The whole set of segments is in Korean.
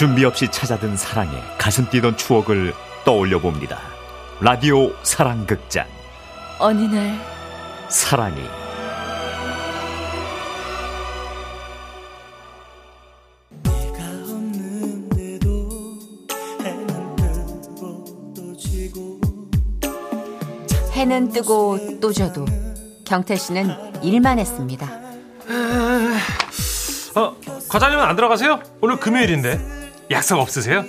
준비 없이 찾아든 사랑에 가슴 뛰던 추억을 떠올려 봅니다. 라디오 사랑극장. 어느 날 사랑이 해는 뜨고 또 져도 경태 씨는 일만 했습니다. 어, 과장님은 안 들어가세요? 오늘 금요일인데 약속 없으세요?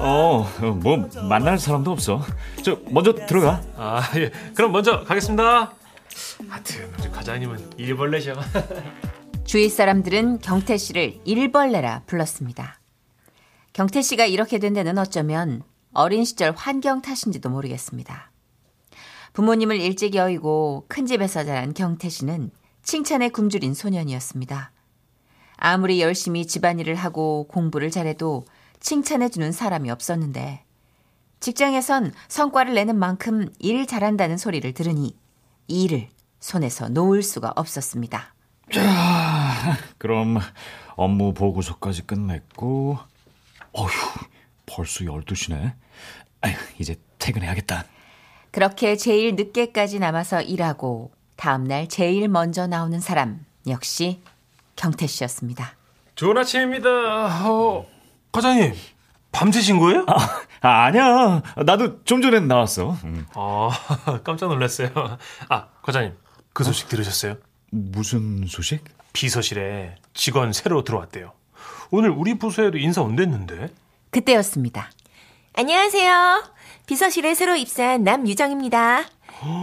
어, 뭐 만날 사람도 없어. 저 먼저 들어가. 아, 예. 그럼 먼저 가겠습니다. 하여튼 우리 과장님은 일벌레셔. 주위 사람들은 경태 씨를 일벌레라 불렀습니다. 경태 씨가 이렇게 된 데는 어쩌면 어린 시절 환경 탓인지도 모르겠습니다. 부모님을 일찍 여의고 큰 집에서 자란 경태 씨는 칭찬에 굶주린 소년이었습니다. 아무리 열심히 집안일을 하고 공부를 잘해도 칭찬해주는 사람이 없었는데 직장에선 성과를 내는 만큼 일 잘한다는 소리를 들으니 이 일을 손에서 놓을 수가 없었습니다. 그럼 업무 보고서까지 끝냈고, 어휴, 벌써 12시네. 아휴, 이제 퇴근해야겠다. 그렇게 제일 늦게까지 남아서 일하고 다음날 제일 먼저 나오는 사람 역시 경태 씨였습니다. 좋은 아침입니다. 어, 과장님, 밤새신 거예요? 아, 아니야. 나도 좀 전에 나왔어. 음. 아, 깜짝 놀랐어요. 아, 과장님, 그 소식 들으셨어요? 무슨 소식? 비서실에 직원 새로 들어왔대요. 오늘 우리 부서에도 인사 온댔는데. 그때였습니다. 안녕하세요. 비서실에 새로 입사한 남유정입니다.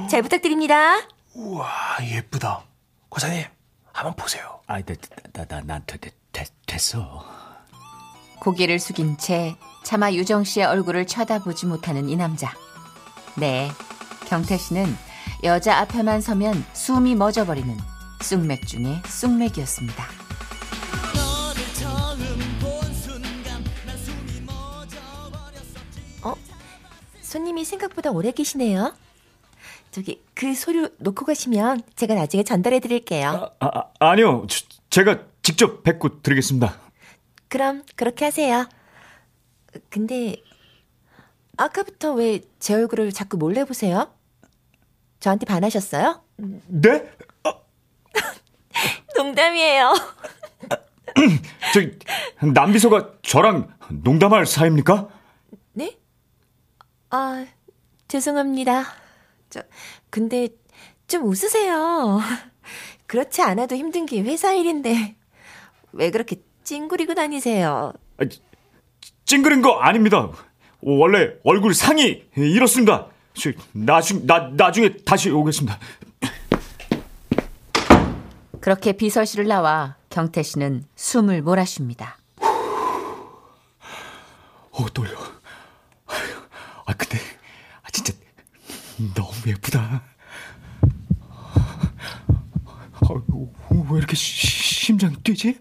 잘 부탁드립니다. 우와, 예쁘다. 과장님, 한번 보세요. 아이, 나, 나, 나, 나, 되, 되, 됐어. 고개를 숙인 채 차마 유정 씨의 얼굴을 쳐다보지 못하는 이 남자. 네, 경태 씨는 여자 앞에만 서면 숨이 멎어버리는 쑥맥 중의 쑥맥이었습니다. 손님이 생각보다 오래 계시네요. 저기 그 서류 놓고 가시면 제가 나중에 전달해 드릴게요. 아, 아, 아니요. 저, 제가 직접 뵙고 드리겠습니다. 그럼 그렇게 하세요. 근데 아까부터 왜 제 얼굴을 자꾸 몰래 보세요? 저한테 반하셨어요? 네? 농담이에요. 저기, 남비서가 저랑 농담할 사이입니까? 네? 아, 죄송합니다. 저, 근데 좀 웃으세요. 그렇지 않아도 힘든 게 회사 일인데 왜 그렇게 찡그리고 다니세요? 아, 찡그린 거 아닙니다. 원래 얼굴 상이 이렇습니다. 저, 나중, 나, 나중에 다시 오겠습니다. 그렇게 비서실을 나와 경태 씨는 숨을 몰아쉽니다. 어, 떨려. 아, 근데, 아, 진짜, 너무 예쁘다. 아, 왜 이렇게 시, 심장이 뛰지?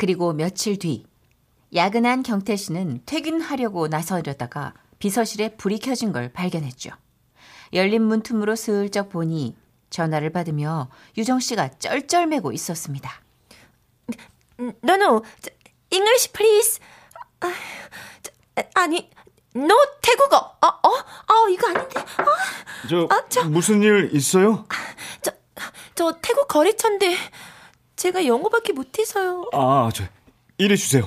그리고 며칠 뒤 야근한 경태 씨는 퇴근하려고 나서려다가 비서실에 불이 켜진 걸 발견했죠. 열린 문틈으로 슬쩍 보니 전화를 받으며 유정 씨가 쩔쩔매고 있었습니다. No, no. 저, English, please. 아, 저, 아니, no 태국어. 어, 어, 어, 이거 아닌데. 아, 저, 아, 저- 무슨 일 있어요? 저, 저 태국 거래처인데 제가 영어밖에 못해서요. 아, 저 이리 주세요.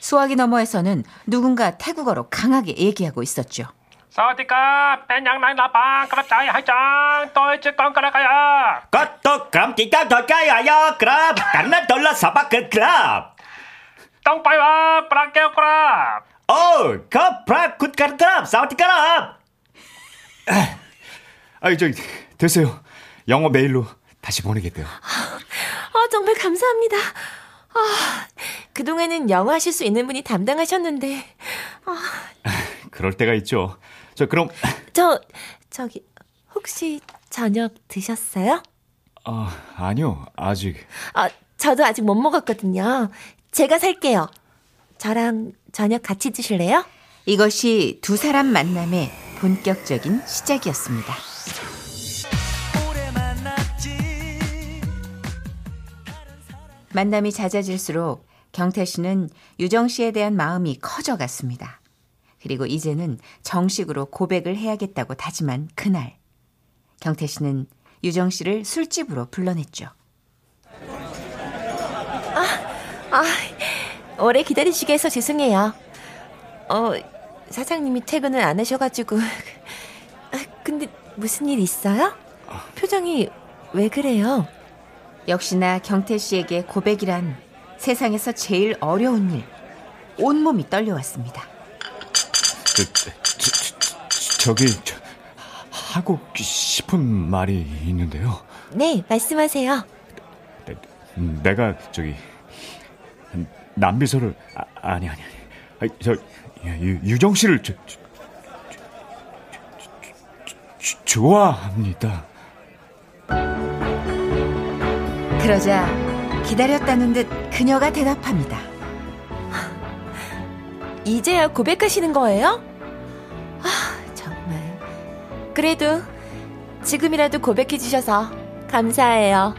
수화기 너머에서는 누군가 태국어로 강하게 얘기하고 있었죠. 사디캅, 뺀양라인 라방, 그랍자이 하이장, 또이치 껌까라가야. 껏도 그럼 기가 더까야요, 그럼 간나 돌라 사바크 그랍. 똥빠이와 브라케오 그 그랍. 오, 그 브라 굿가르 그랍, 사디캅. 아, 저기 됐어요. 영어 메일로 다시 보내겠대요 아, 정말 감사합니다. 아, 그동안은 영어 하실 수 있는 분이 담당하셨는데. 그럴 때가 있죠 저 그럼 저, 저기, 혹시 저녁 드셨어요? 어, 아니요 아직 아, 저도 아직 못 먹었거든요. 제가 살게요. 저랑 저녁 같이 드실래요? 이것이 두 사람 만남의 본격적인 시작이었습니다. 만남이 잦아질수록 경태 씨는 유정 씨에 대한 마음이 커져갔습니다. 그리고 이제는 정식으로 고백을 해야겠다고 다짐한 그날. 경태 씨는 유정 씨를 술집으로 불러냈죠. 아, 오래 기다리시게 해서 죄송해요. 어, 사장님이 퇴근을 안 하셔가지고. 아, 근데 무슨 일 있어요? 표정이 왜 그래요? 역시나 경태 씨에게 고백이란 세상에서 제일 어려운 일. 온몸이 떨려왔습니다. 저, 저, 저, 저기 저, 하고 싶은 말이 있는데요. 네, 말씀하세요. 내, 내가 저기 남비서를 아, 아니 아니 아니 아니, 저 유, 유정 씨를 저, 저, 저, 저, 좋아합니다. 그러자 기다렸다는 듯 그녀가 대답합니다. 이제야 고백하시는 거예요? 아, 정말. 그래도 지금이라도 고백해 주셔서 감사해요.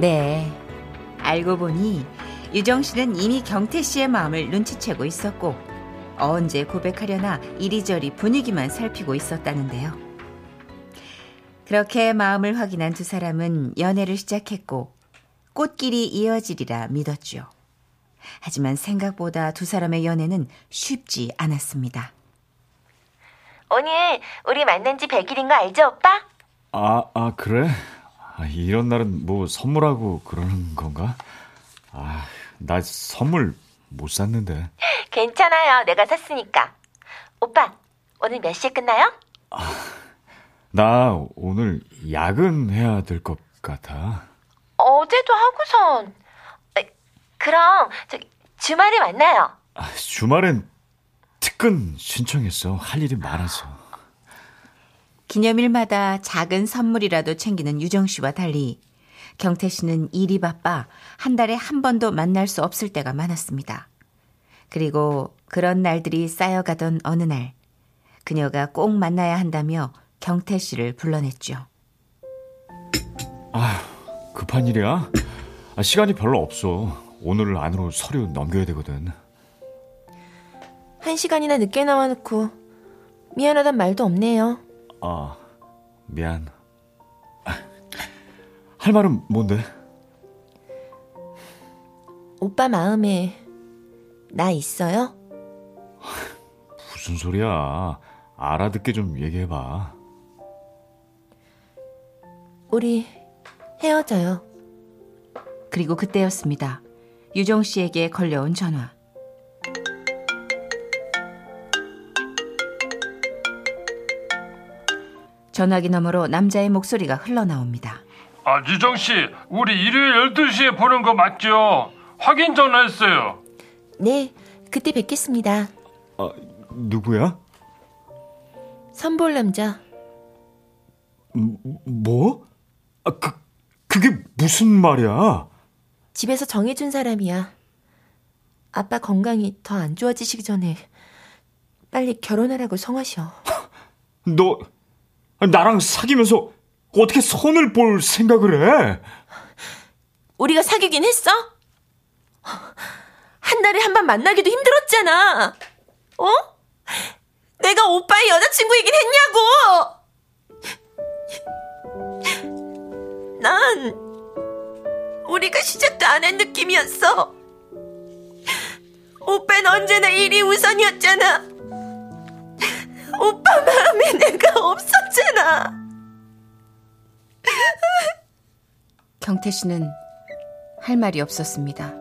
네. 알고 보니 유정 씨는 이미 경태 씨의 마음을 눈치채고 있었고 언제 고백하려나 이리저리 분위기만 살피고 있었다는데요. 그렇게 마음을 확인한 두 사람은 연애를 시작했고 꽃길이 이어지리라 믿었죠. 하지만 생각보다 두 사람의 연애는 쉽지 않았습니다. 오늘 우리 만난 지 100일인 거 알죠, 오빠? 아, 아 그래? 아, 이런 날은 뭐 선물하고 그러는 건가? 아, 나 선물 못 샀는데. 괜찮아요. 내가 샀으니까. 오빠, 오늘 몇 시에 끝나요? 나 오늘 야근해야 될 것 같아. 어제도 하고선. 에, 그럼 저기 주말에 만나요. 아, 주말엔 특근 신청했어. 할 일이 많아서. 기념일마다 작은 선물이라도 챙기는 유정 씨와 달리 경태 씨는 일이 바빠 한 달에 한 번도 만날 수 없을 때가 많았습니다. 그리고 그런 날들이 쌓여가던 어느 날 그녀가 꼭 만나야 한다며 경태 씨를 불러냈죠. 아, 급한 일이야? 아, 시간이 별로 없어. 오늘 안으로 서류 넘겨야 되거든. 한 시간이나 늦게 나와놓고 미안하단 말도 없네요. 아, 미안. 아, 할 말은 뭔데? 오빠 마음에 나 있어요? 무슨 소리야? 알아듣게 좀 얘기해봐. 우리 헤어져요. 그리고 그때였습니다. 유정 씨에게 걸려온 전화. 전화기 너머로 남자의 목소리가 흘러나옵니다. 아, 유정 씨, 우리 일요일 12시에 보는 거 맞죠? 확인 전화했어요. 네, 그때 뵙겠습니다. 아, 누구야? 선볼 남자. 음, 뭐? 아, 그, 그게 무슨 말이야? 집에서 정해준 사람이야. 아빠 건강이 더 안 좋아지시기 전에 빨리 결혼하라고 성하셔. 너, 나랑 사귀면서 어떻게 손을 볼 생각을 해? 우리가 사귀긴 했어? 한 달에 한 번 만나기도 힘들었잖아. 어? 내가 오빠의 여자친구이긴 했냐고! 난 우리가 시작도 안 한 느낌이었어. 오빠는 언제나 일이 우선이었잖아. 오빠 마음에 내가 없었잖아. 경태 씨는 할 말이 없었습니다.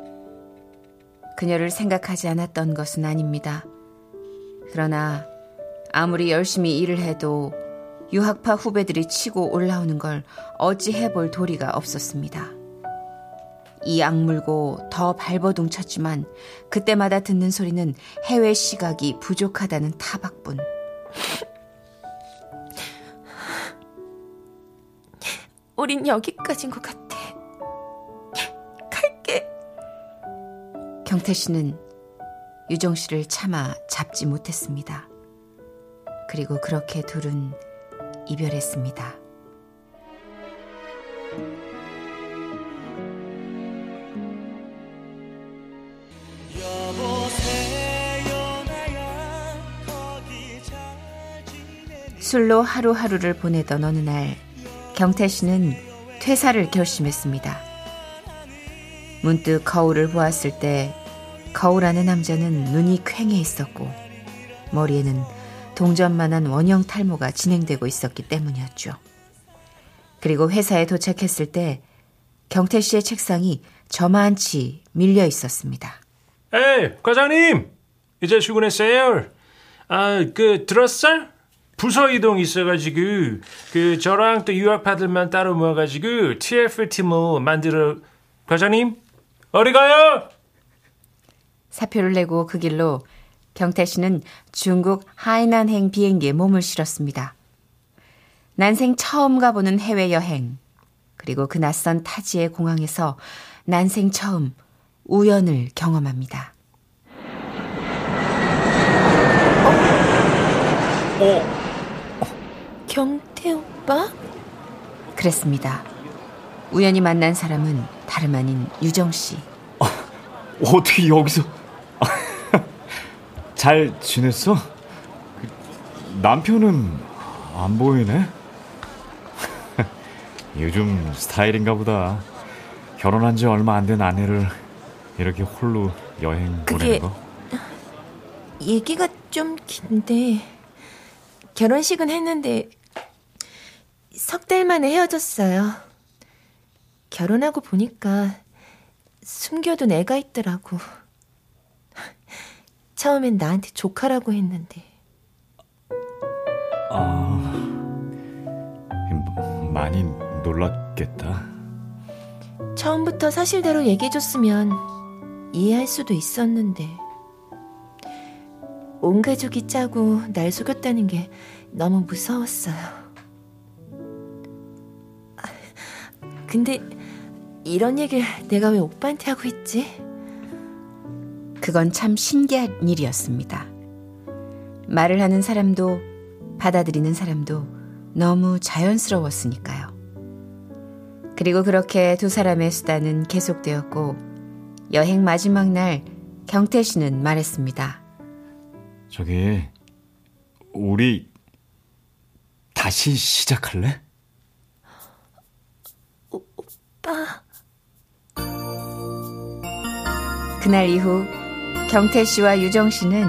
그녀를 생각하지 않았던 것은 아닙니다. 그러나 아무리 열심히 일을 해도 유학파 후배들이 치고 올라오는 걸 어찌 해볼 도리가 없었습니다. 이 악물고 더 발버둥 쳤지만 그때마다 듣는 소리는 해외 시각이 부족하다는 타박뿐. 우린 여기까지인 것 같아. 갈게. 경태 씨는 유정 씨를 차마 잡지 못했습니다. 그리고 그렇게 둘은 이별했습니다. 술로 하루하루를 보내던 어느 날 경태 씨는 퇴사를 결심했습니다. 문득 거울을 보았을 때 거울 안의 남자는 눈이 퀭해 있었고 머리에는 동전만한 원형 탈모가 진행되고 있었기 때문이었죠. 그리고 회사에 도착했을 때 경태 씨의 책상이 저만치 밀려 있었습니다. 에이, 과장님! 이제 출근했어요. 아, 그, 들었어? 부서 이동 있어가지고, 그, 저랑 또 유학파들만 따로 모아가지고, TF팀을 만들어, 과장님? 어디 가요? 사표를 내고 그 길로 경태 씨는 중국 하이난행 비행기에 몸을 실었습니다. 난생 처음 가보는 해외여행, 그리고 그 낯선 타지의 공항에서 난생 처음 우연을 경험합니다. 경태 오빠? 그랬습니다. 우연히 만난 사람은 다름 아닌 유정 씨. 어떻게 여기서 잘 지냈어? 그, 남편은 안 보이네. 요즘 스타일인가 보다. 결혼한 지 얼마 안 된 아내를 이렇게 홀로 여행 보내는 거. 얘기가 좀 긴데 결혼식은 했는데 석 달 만에 헤어졌어요. 결혼하고 보니까 숨겨둔 애가 있더라고. 처음엔 나한테 조카라고 했는데 아, 많이 놀랐겠다. 처음부터 사실대로 얘기해줬으면 이해할 수도 있었는데 온 가족이 짜고 날 속였다는 게 너무 무서웠어요. 아, 근데 이런 얘기를 내가 왜 오빠한테 하고 있지? 그건 참 신기한 일이었습니다. 말을 하는 사람도 받아들이는 사람도 너무 자연스러웠으니까요. 그리고 그렇게 두 사람의 수다는 계속되었고 여행 마지막 날 경태 씨는 말했습니다. 저기 우리 다시 시작할래? 오빠, 그날 이후 경태 씨와 유정 씨는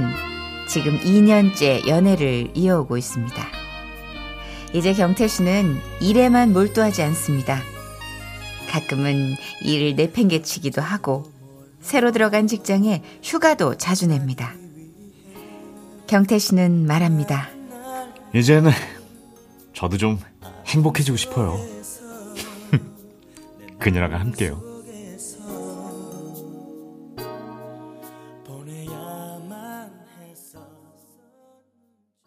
지금 2년째 연애를 이어오고 있습니다. 이제 경태 씨는 일에만 몰두하지 않습니다. 가끔은 일을 내팽개치기도 하고 새로 들어간 직장에 휴가도 자주 냅니다. 경태 씨는 말합니다. 이제는 저도 좀 행복해지고 싶어요. 그녀랑 함께요.